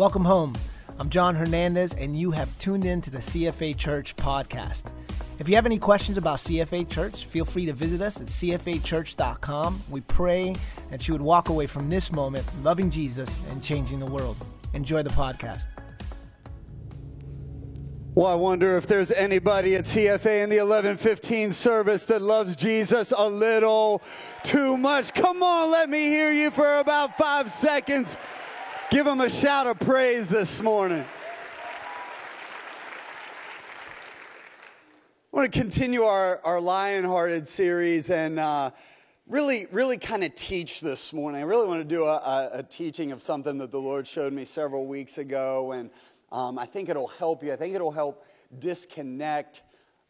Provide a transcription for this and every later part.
Welcome home. I'm John Hernandez, and you have tuned in to the CFA Church podcast. If you have any questions about CFA Church, feel free to visit us at cfachurch.com. We pray that you would walk away from this moment loving Jesus and changing the world. Enjoy the podcast. Well, I wonder if there's anybody at CFA in the 1115 service that loves Jesus a little too much. Come on, let me hear you for about five seconds. Give him a shout of praise this morning. I want to continue our, our Lion Hearted series and uh, really, really kind of teach this morning. I really want to do a, a, a, teaching of something that the Lord showed me several weeks ago, and um, I think it'll help you. I think it'll help disconnect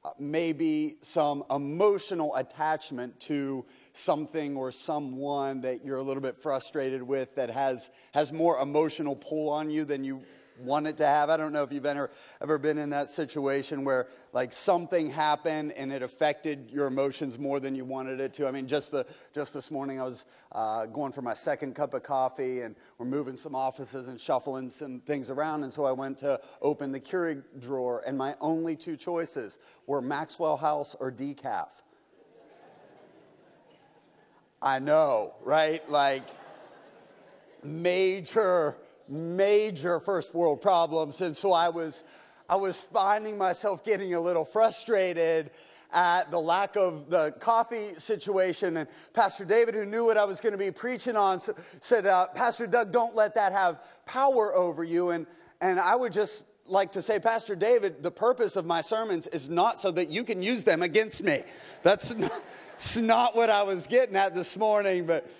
uh, maybe some emotional attachment to something or someone that you're a little bit frustrated with that has, has more emotional pull on you than you want it to have. I don't know if you've ever, ever been in that situation where like something happened and it affected your emotions more than you wanted it to. I mean, just, the, just this morning I was uh, going for my second cup of coffee and we're moving some offices and shuffling some things around. And so I went to open the Keurig drawer and my only two choices were Maxwell House or decaf. I know, right? Like major major first world problems. And so I was, I was finding myself getting a little frustrated at the lack of the coffee situation. And Pastor David, who knew what I was going to be preaching on, said, uh, Pastor Doug, don't let that have power over you. And, and I would just like to say, Pastor David, the purpose of my sermons is not so that you can use them against me. That's not, that's not what I was getting at this morning. But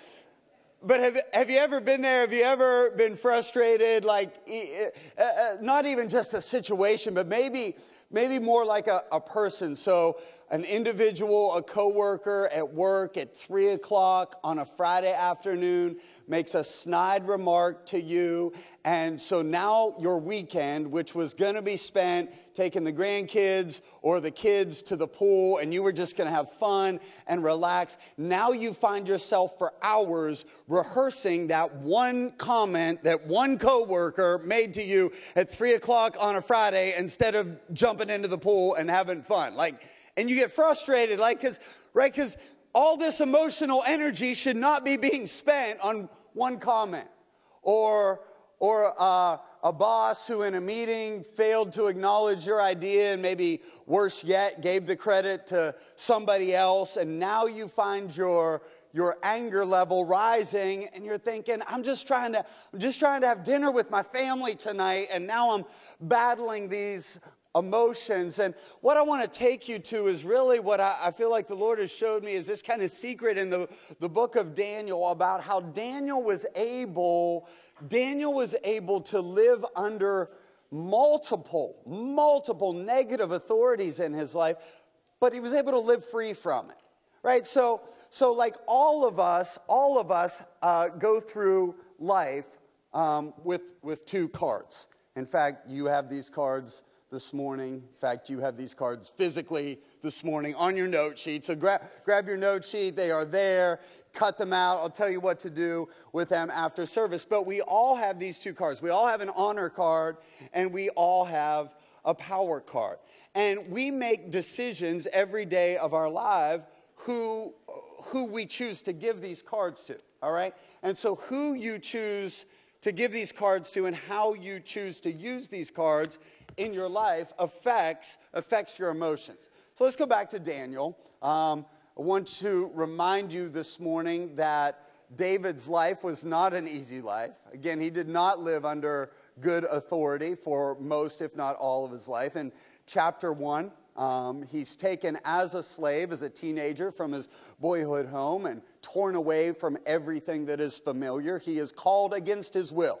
but have, have you ever been there? Have you ever been frustrated? Like, uh, uh, not even just a situation, but maybe, maybe more like a, a person. So, an individual, a coworker at work at three o'clock on a Friday afternoon makes a snide remark to you. And so now your weekend, which was going to be spent taking the grandkids or the kids to the pool, and you were just going to have fun and relax, now you find yourself for hours rehearsing that one comment that one coworker made to you at three o'clock on a Friday instead of jumping into the pool and having fun. Like, and you get frustrated, like, because, right, because all this emotional energy should not be being spent on one comment. Or or uh, a boss who in a meeting failed to acknowledge your idea and maybe worse yet gave the credit to somebody else and now you find your your anger level rising and you're thinking i'm just trying to i'm just trying to have dinner with my family tonight and now i'm battling these emotions. And what I want to take you to is really what I, I, feel like the Lord has showed me is this kind of secret in the, the book of Daniel about how Daniel was able, Daniel was able to live under multiple, multiple negative authorities in his life, but he was able to live free from it. Right? So, so like all of us, all of us uh, go through life um, with, with two cards. In fact, you have these cards this morning. In fact, you have these cards physically this morning on your note sheet. So grab, grab your note sheet, they are there. Cut them out. I'll tell you what to do with them after service. But we all have these two cards. We all have an honor card and we all have a power card. And we make decisions every day of our life who, who we choose to give these cards to. All right? And so, who you choose to give these cards to and how you choose to use these cards in your life affects, affects your emotions. So let's go back to Daniel. Um, I want to remind you this morning that David's life was not an easy life. Again, he did not live under good authority for most, if not all, of his life. In chapter 1, um, he's taken as a slave, as a teenager, from his boyhood home and torn away from everything that is familiar. He is called against his will.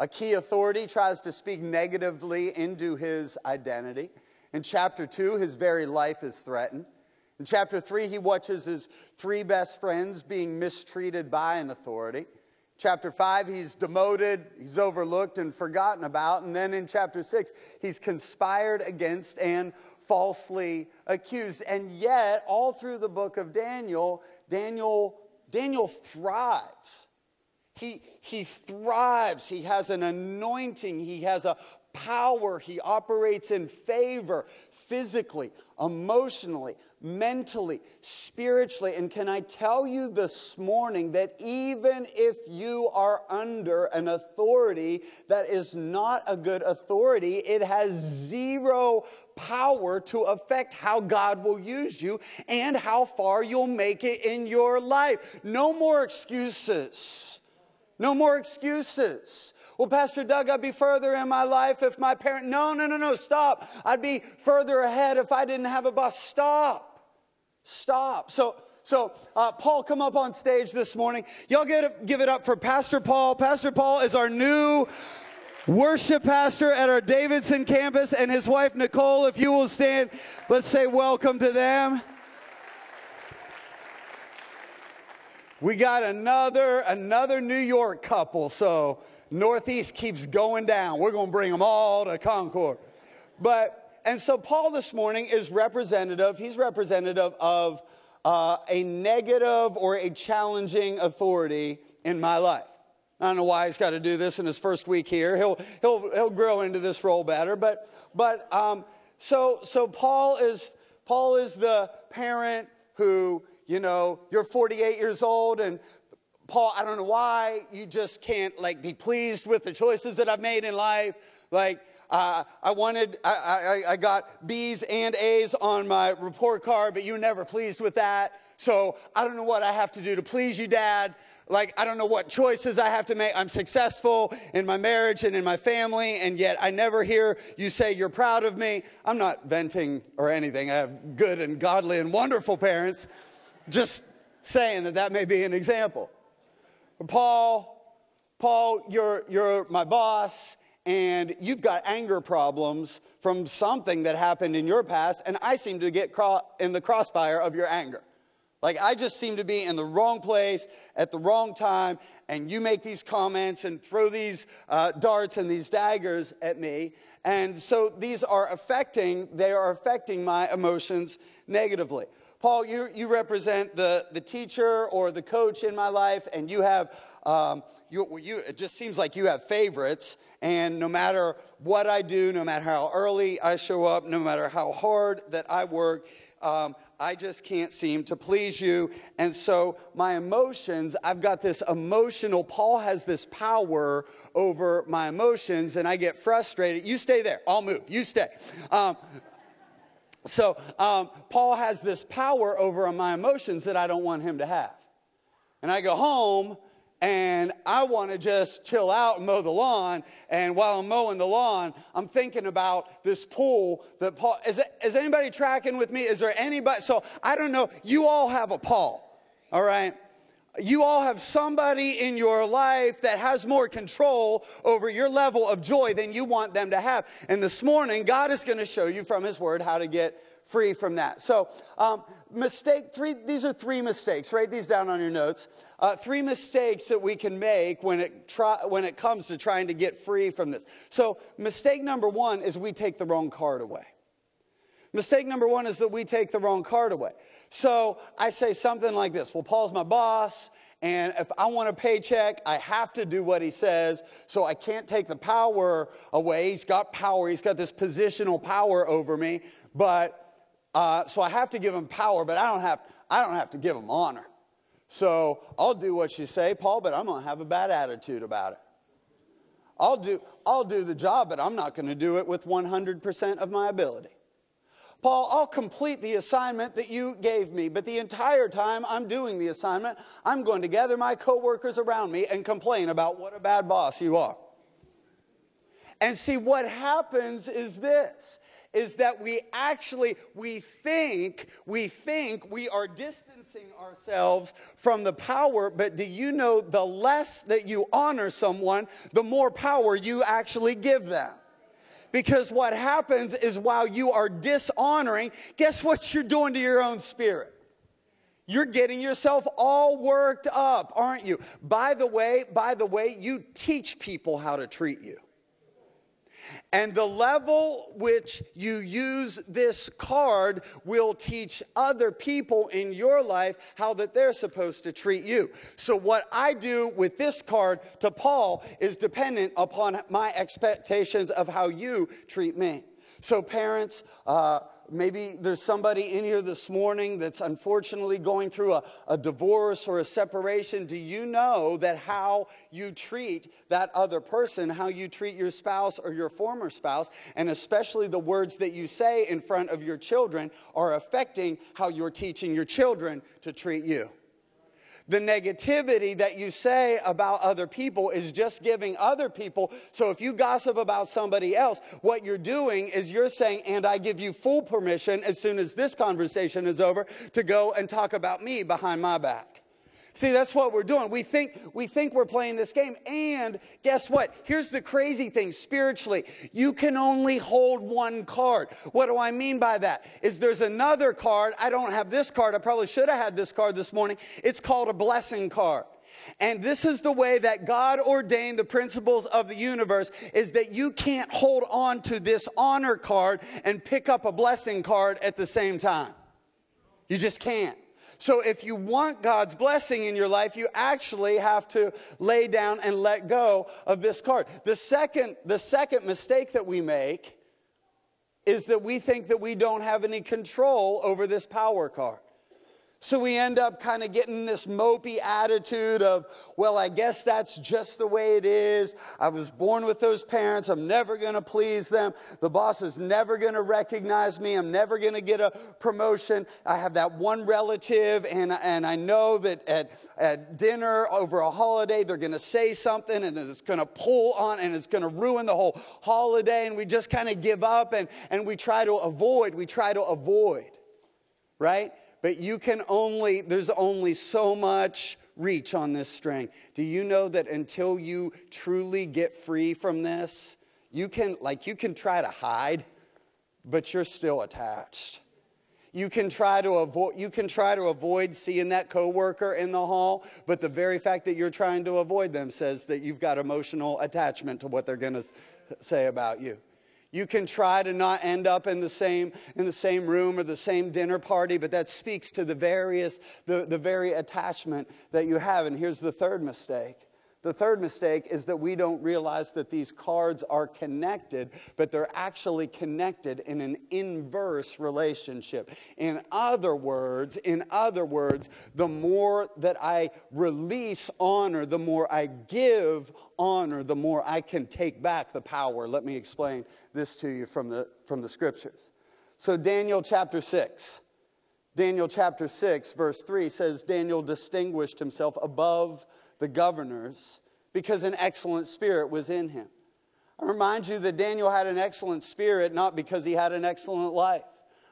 A key authority tries to speak negatively into his identity. In chapter 2, his very life is threatened. In chapter 3, he watches his three best friends being mistreated by an authority. Chapter 5, he's demoted, he's overlooked and forgotten about. And then in chapter 6, he's conspired against and falsely accused. And yet, all through the book of Daniel, Daniel, Daniel thrives he, he thrives. He has an anointing. He has a power. He operates in favor physically, emotionally, mentally, spiritually. And can I tell you this morning that even if you are under an authority that is not a good authority, it has zero power to affect how God will use you and how far you'll make it in your life. No more excuses. No more excuses. Well, Pastor Doug, I'd be further in my life if my parent. No, no, no, no, stop. I'd be further ahead if I didn't have a boss. Stop. Stop. So, so uh, Paul, come up on stage this morning. Y'all get it, give it up for Pastor Paul. Pastor Paul is our new worship pastor at our Davidson campus, and his wife Nicole. If you will stand, let's say welcome to them. We got another another New York couple, so Northeast keeps going down. We're going to bring them all to Concord. But and so Paul this morning is representative. He's representative of uh, a negative or a challenging authority in my life. I don't know why he's got to do this in his first week here. He'll he'll he'll grow into this role better. But but um, so so Paul is Paul is the parent who you know, you're 48 years old and Paul, I don't know why you just can't like be pleased with the choices that I've made in life. Like, uh, I wanted, I, I, I got B's and A's on my report card, but you were never pleased with that. So I don't know what I have to do to please you, Dad. Like, I don't know what choices I have to make. I'm successful in my marriage and in my family, and yet I never hear you say you're proud of me. I'm not venting or anything. I have good and godly and wonderful parents. Just saying that that may be an example. Paul, Paul, you're, you're my boss, and you've got anger problems from something that happened in your past, and I seem to get cro- in the crossfire of your anger. Like, I just seem to be in the wrong place at the wrong time, and you make these comments and throw these uh, darts and these daggers at me. And so these are affecting, they are affecting my emotions negatively. Paul, you, you represent the, the teacher or the coach in my life, and you have, um, you, you, it just seems like you have favorites. And no matter what I do, no matter how early I show up, no matter how hard that I work, um, I just can't seem to please you. And so my emotions, I've got this emotional, Paul has this power over my emotions, and I get frustrated. You stay there, I'll move, you stay. Um, so um, Paul has this power over my emotions that I don't want him to have. And I go home and I want to just chill out and mow the lawn. And while I'm mowing the lawn, I'm thinking about this pool that Paul. Is, is anybody tracking with me? Is there anybody? So I don't know. You all have a Paul, all right? You all have somebody in your life that has more control over your level of joy than you want them to have. And this morning, God is going to show you from His Word how to get free from that. So, um, mistake three, these are three mistakes. Write these down on your notes. Uh, three mistakes that we can make when it, try, when it comes to trying to get free from this. So, mistake number one is we take the wrong card away. Mistake number one is that we take the wrong card away. So I say something like this Well, Paul's my boss, and if I want a paycheck, I have to do what he says. So I can't take the power away. He's got power, he's got this positional power over me. But uh, so I have to give him power, but I don't have, I don't have to give him honor. So I'll do what you say, Paul, but I'm going to have a bad attitude about it. I'll do, I'll do the job, but I'm not going to do it with 100% of my ability. Paul, I'll complete the assignment that you gave me, but the entire time I'm doing the assignment, I'm going to gather my coworkers around me and complain about what a bad boss you are. And see, what happens is this is that we actually we think we think we are distancing ourselves from the power but do you know the less that you honor someone the more power you actually give them because what happens is while you are dishonoring, guess what you're doing to your own spirit? You're getting yourself all worked up, aren't you? By the way, by the way, you teach people how to treat you. And the level which you use this card will teach other people in your life how that they're supposed to treat you. So, what I do with this card to Paul is dependent upon my expectations of how you treat me. So, parents, uh, maybe there's somebody in here this morning that's unfortunately going through a, a, divorce or a separation. Do you know that how you treat that other person, how you treat your spouse or your former spouse, and especially the words that you say in front of your children, are affecting how you're teaching your children to treat you? The negativity that you say about other people is just giving other people. So if you gossip about somebody else, what you're doing is you're saying, and I give you full permission as soon as this conversation is over to go and talk about me behind my back. See, that's what we're doing. We think, we think we're playing this game. And guess what? Here's the crazy thing spiritually. You can only hold one card. What do I mean by that? Is there's another card. I don't have this card. I probably should have had this card this morning. It's called a blessing card. And this is the way that God ordained the principles of the universe is that you can't hold on to this honor card and pick up a blessing card at the same time. You just can't. So if you want God's blessing in your life, you actually have to lay down and let go of this card. The second, the second mistake that we make is that we think that we don't have any control over this power card. So we end up kind of getting this mopey attitude of, well, I guess that's just the way it is. I was born with those parents. I'm never going to please them. The boss is never going to recognize me. I'm never going to get a promotion. I have that one relative, and, and I know that at, at dinner over a holiday, they're going to say something, and then it's going to pull on, and it's going to ruin the whole holiday. And we just kind of give up, and, and we try to avoid. We try to avoid, right? But you can only, there's only so much reach on this string. Do you know that until you truly get free from this, you can, like, you can try to hide, but you're still attached. You can try to avoid you can try to avoid seeing that coworker in the hall, but the very fact that you're trying to avoid them says that you've got emotional attachment to what they're going to say about you. You can try to not end up in the same, in the same room or the same dinner party, but that speaks to the various, the, the very attachment that you have. And here's the third mistake the third mistake is that we don't realize that these cards are connected, but they're actually connected in an inverse relationship. In other words, in other words, the more that I release honor, the more I give honor, the more I can take back the power. Let me explain this to you from the, from the scriptures. So, Daniel chapter 6. Daniel chapter 6, verse 3 says, Daniel distinguished himself above the governors because an excellent spirit was in him. I remind you that Daniel had an excellent spirit not because he had an excellent life.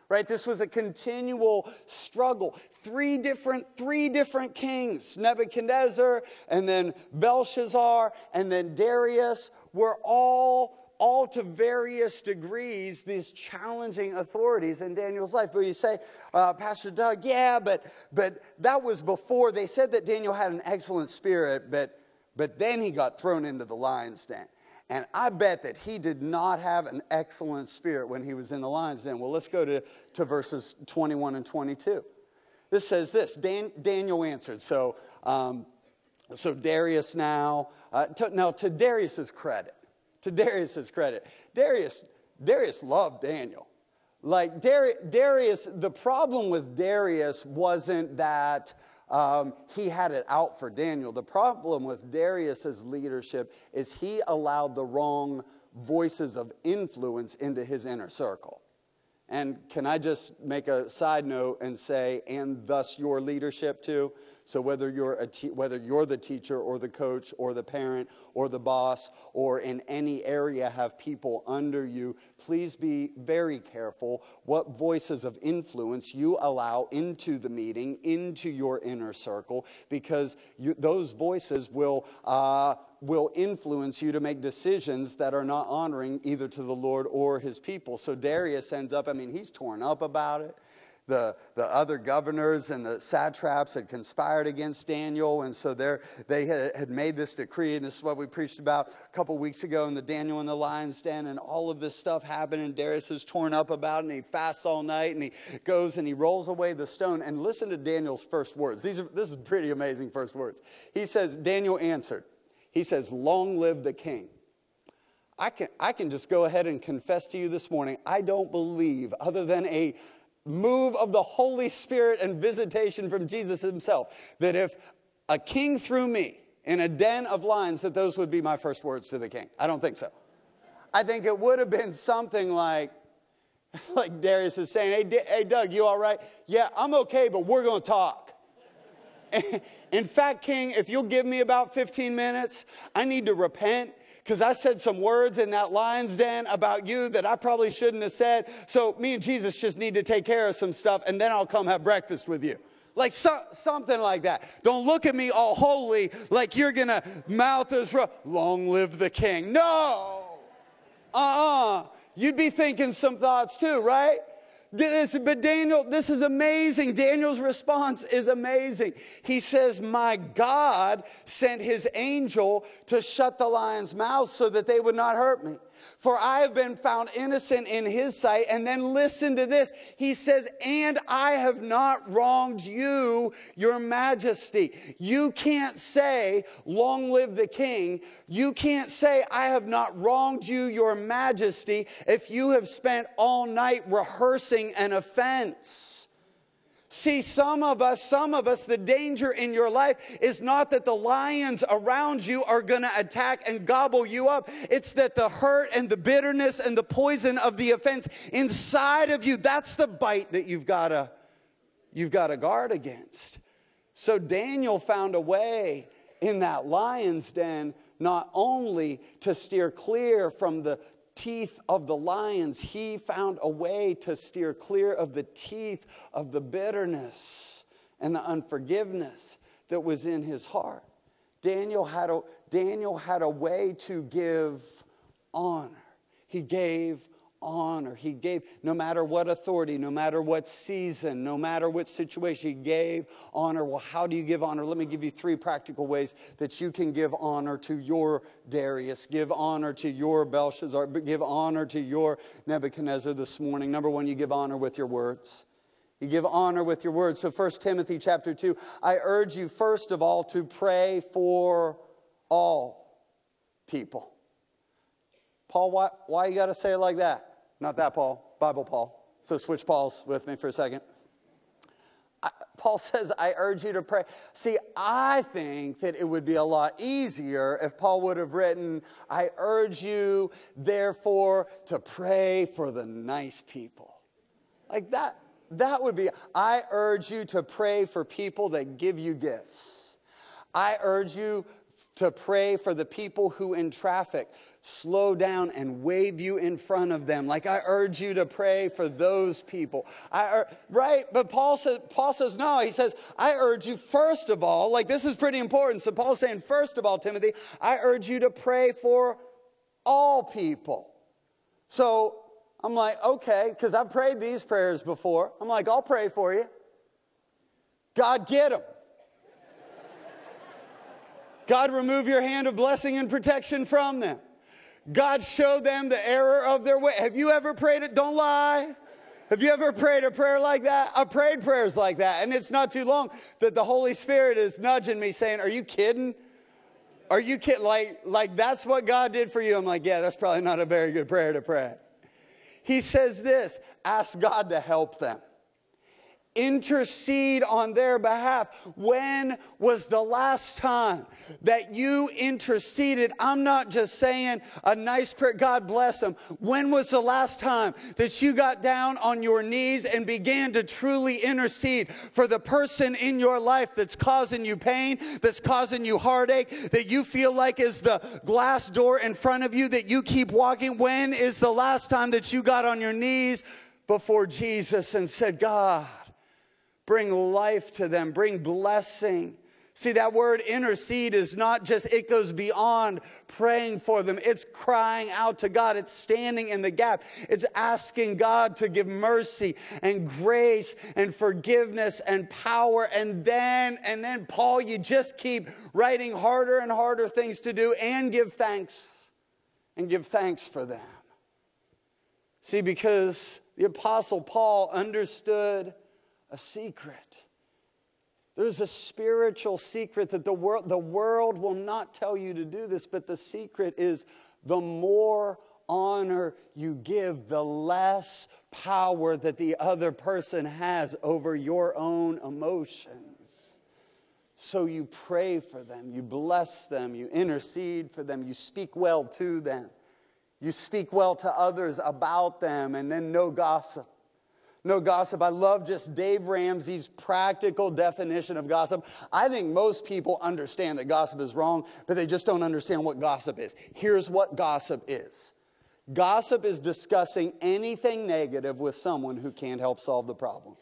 Right? This was a continual struggle. Three different, three different kings, Nebuchadnezzar and then Belshazzar and then Darius, were all all to various degrees these challenging authorities in Daniel's life. But you say, uh, Pastor Doug, yeah, but, but that was before. They said that Daniel had an excellent spirit, but, but then he got thrown into the lion's den. And I bet that he did not have an excellent spirit when he was in the lion's den. Well, let's go to, to verses 21 and 22. This says this Dan, Daniel answered. So, um, so Darius now, uh, to, now to Darius's credit, to Darius's credit. Darius, Darius loved Daniel. Like Darius, the problem with Darius wasn't that um, he had it out for Daniel. The problem with Darius's leadership is he allowed the wrong voices of influence into his inner circle. And can I just make a side note and say, and thus your leadership too? So whether you're, a te- whether you're the teacher or the coach or the parent or the boss or in any area have people under you, please be very careful what voices of influence you allow into the meeting, into your inner circle, because you, those voices will. Uh, will influence you to make decisions that are not honoring either to the Lord or his people. So Darius ends up, I mean, he's torn up about it. The, the other governors and the satraps had conspired against Daniel, and so they had made this decree, and this is what we preached about a couple weeks ago in the Daniel in the lion's den, and all of this stuff happened, and Darius is torn up about it, and he fasts all night, and he goes and he rolls away the stone. And listen to Daniel's first words. These are, this is pretty amazing first words. He says, Daniel answered, he says, Long live the king. I can, I can just go ahead and confess to you this morning, I don't believe, other than a move of the Holy Spirit and visitation from Jesus himself, that if a king threw me in a den of lions, that those would be my first words to the king. I don't think so. I think it would have been something like, like Darius is saying, hey, D- hey Doug, you all right? Yeah, I'm okay, but we're going to talk. In fact, King, if you'll give me about 15 minutes, I need to repent because I said some words in that lion's den about you that I probably shouldn't have said. So me and Jesus just need to take care of some stuff, and then I'll come have breakfast with you. Like so, something like that. Don't look at me all holy like you're going to mouth as long live the king. No. Uh-uh. You'd be thinking some thoughts too, right? This, but Daniel, this is amazing. Daniel's response is amazing. He says, My God sent his angel to shut the lion's mouth so that they would not hurt me. For I have been found innocent in his sight. And then listen to this. He says, And I have not wronged you, your majesty. You can't say, Long live the king. You can't say, I have not wronged you, your majesty, if you have spent all night rehearsing an offense. See, some of us, some of us, the danger in your life is not that the lions around you are going to attack and gobble you up. It's that the hurt and the bitterness and the poison of the offense inside of you, that's the bite that you've got to you've got to guard against. So Daniel found a way in that lion's den not only to steer clear from the teeth of the lions, he found a way to steer clear of the teeth of the bitterness and the unforgiveness that was in his heart. Daniel had a, Daniel had a way to give honor. He gave honor. He gave, no matter what authority, no matter what season, no matter what situation, he gave honor. Well, how do you give honor? Let me give you three practical ways that you can give honor to your Darius, give honor to your Belshazzar, give honor to your Nebuchadnezzar this morning. Number one, you give honor with your words. You give honor with your words. So 1 Timothy chapter 2, I urge you first of all to pray for all people. Paul, why, why you got to say it like that? Not that Paul, Bible Paul. So switch Pauls with me for a second. I, Paul says, I urge you to pray. See, I think that it would be a lot easier if Paul would have written, I urge you, therefore, to pray for the nice people. Like that, that would be, I urge you to pray for people that give you gifts. I urge you to pray for the people who in traffic slow down and wave you in front of them. Like I urge you to pray for those people. I, right? But Paul says, Paul says, no, he says, I urge you first of all, like this is pretty important. So Paul's saying, first of all, Timothy, I urge you to pray for all people. So I'm like, okay, because I've prayed these prayers before. I'm like, I'll pray for you. God, get them. God, remove your hand of blessing and protection from them. God showed them the error of their way. Have you ever prayed it? Don't lie. Have you ever prayed a prayer like that? I prayed prayers like that, and it's not too long that the Holy Spirit is nudging me saying, Are you kidding? Are you kidding? Like, like that's what God did for you. I'm like, Yeah, that's probably not a very good prayer to pray. He says this ask God to help them intercede on their behalf. When was the last time that you interceded? I'm not just saying a nice prayer, God bless them. When was the last time that you got down on your knees and began to truly intercede for the person in your life that's causing you pain, that's causing you heartache, that you feel like is the glass door in front of you that you keep walking? When is the last time that you got on your knees before Jesus and said, God, Bring life to them, bring blessing See, that word intercede is not just, it goes beyond praying for them. It's crying out to God. It's standing in the gap. It's asking God to give mercy and grace and forgiveness and power. And then, and then, Paul, you just keep writing harder and harder things to do and give thanks and give thanks for them. See, because the Apostle Paul understood a secret. There's a spiritual secret that the world, the world will not tell you to do this, but the secret is the more honor you give, the less power that the other person has over your own emotions. So you pray for them, you bless them, you intercede for them, you speak well to them, you speak well to others about them, and then no gossip no gossip. I love just Dave Ramsey's practical definition of gossip. I think most people understand that gossip is wrong, but they just don't understand what gossip is. Here's what gossip is gossip is discussing anything negative with someone who can't help solve the problem.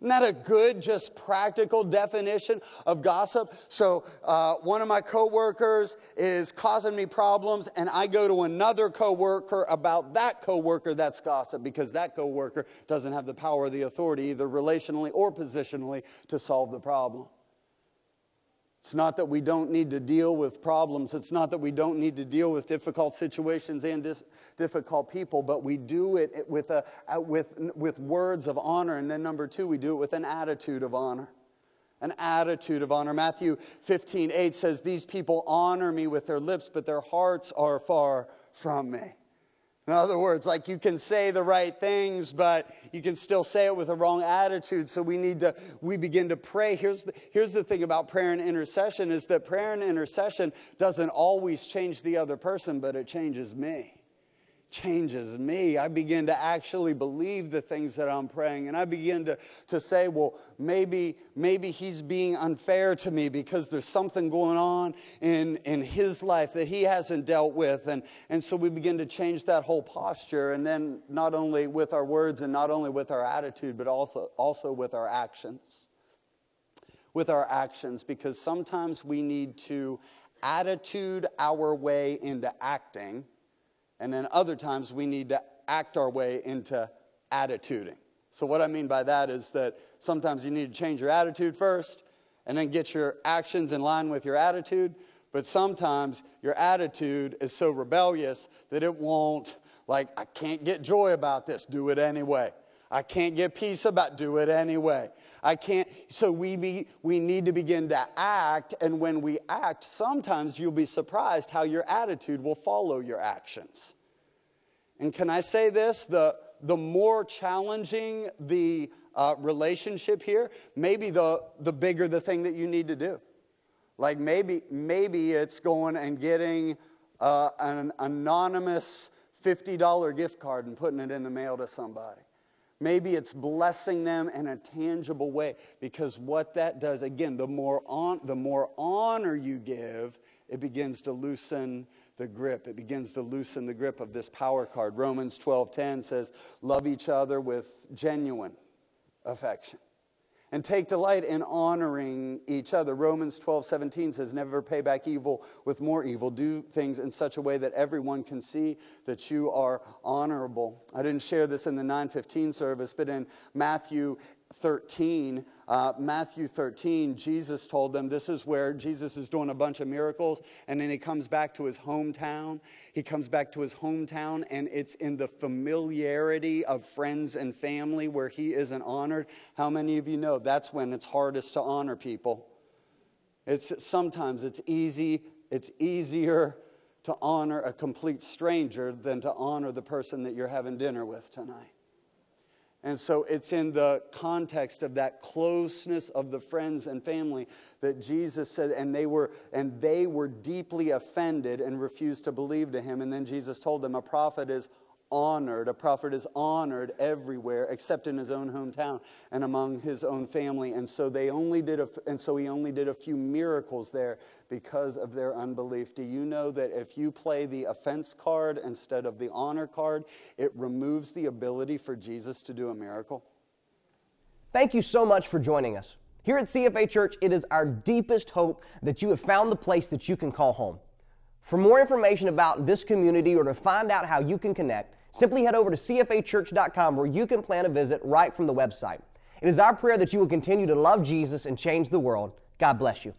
Isn't that a good, just practical definition of gossip? So, uh, one of my coworkers is causing me problems, and I go to another coworker about that coworker. That's gossip because that coworker doesn't have the power or the authority, either relationally or positionally, to solve the problem. It's not that we don't need to deal with problems. It's not that we don't need to deal with difficult situations and dis- difficult people, but we do it with, a, with, with words of honor. And then, number two, we do it with an attitude of honor. An attitude of honor. Matthew 15, 8 says, These people honor me with their lips, but their hearts are far from me. In other words, like you can say the right things, but you can still say it with a wrong attitude. So we need to, we begin to pray. Here's the, here's the thing about prayer and intercession is that prayer and intercession doesn't always change the other person, but it changes me changes me. I begin to actually believe the things that I'm praying. And I begin to, to say, well, maybe, maybe he's being unfair to me because there's something going on in, in his life that he hasn't dealt with. And, and so we begin to change that whole posture. And then not only with our words and not only with our attitude, but also, also with our actions. With our actions, because sometimes we need to attitude our way into acting and then other times we need to act our way into attituding. So, what I mean by that is that sometimes you need to change your attitude first and then get your actions in line with your attitude. But sometimes your attitude is so rebellious that it won't, like, I can't get joy about this, do it anyway. I can't get peace about do it anyway. I can't so we be, we need to begin to act and when we act sometimes you'll be surprised how your attitude will follow your actions. And can I say this the the more challenging the uh, relationship here, maybe the, the bigger the thing that you need to do. Like maybe, maybe it's going and getting uh, an anonymous $50 gift card and putting it in the mail to somebody. Maybe it's blessing them in a tangible way because what that does, again, the more, on, the more honor you give, it begins to loosen the grip. It begins to loosen the grip of this power card. Romans 12:10 says, "Love each other with genuine affection." And take delight in honoring each other. Romans 12, 17 says, Never pay back evil with more evil. Do things in such a way that everyone can see that you are honorable. I didn't share this in the 915 service, but in Matthew 13, uh, Matthew 13, Jesus told them this is where Jesus is doing a bunch of miracles, and then he comes back to his hometown. He comes back to his hometown, and it's in the familiarity of friends and family where he isn't honored. How many of you know that's when it's hardest to honor people? It's sometimes it's easy, it's easier to honor a complete stranger than to honor the person that you're having dinner with tonight. And so it's in the context of that closeness of the friends and family that Jesus said, and they were, and they were deeply offended and refused to believe to him. And then Jesus told them, a prophet is honored. A prophet is honored everywhere except in his own hometown and among his own family. And so they only did a, and so he only did a few miracles there because of their unbelief. Do you know that if you play the offense card instead of the honor card, it removes the ability for Jesus to do a miracle? Thank you so much for joining us. Here at CFA Church, it is our deepest hope that you have found the place that you can call home. For more information about this community or to find out how you can connect, simply head over to cfachurch.com where you can plan a visit right from the website. It is our prayer that you will continue to love Jesus and change the world. God bless you.